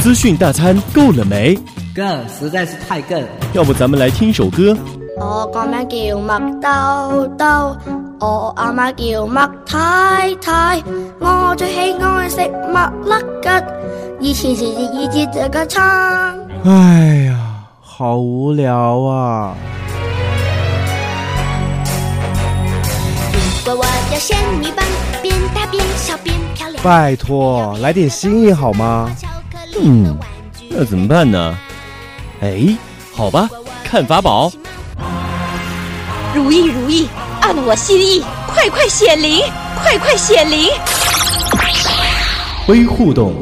资讯大餐够了没？更实在是太更。要不咱们来听首歌。我个名叫麦兜兜，我阿妈叫麦太太，我最喜爱食麦粒吉，以前是一子这个唱。哎呀，好无聊啊！拜托，来点新意好吗？嗯，那怎么办呢？哎，好吧，看法宝。如意如意，按我心意，快快显灵，快快显灵。微互动。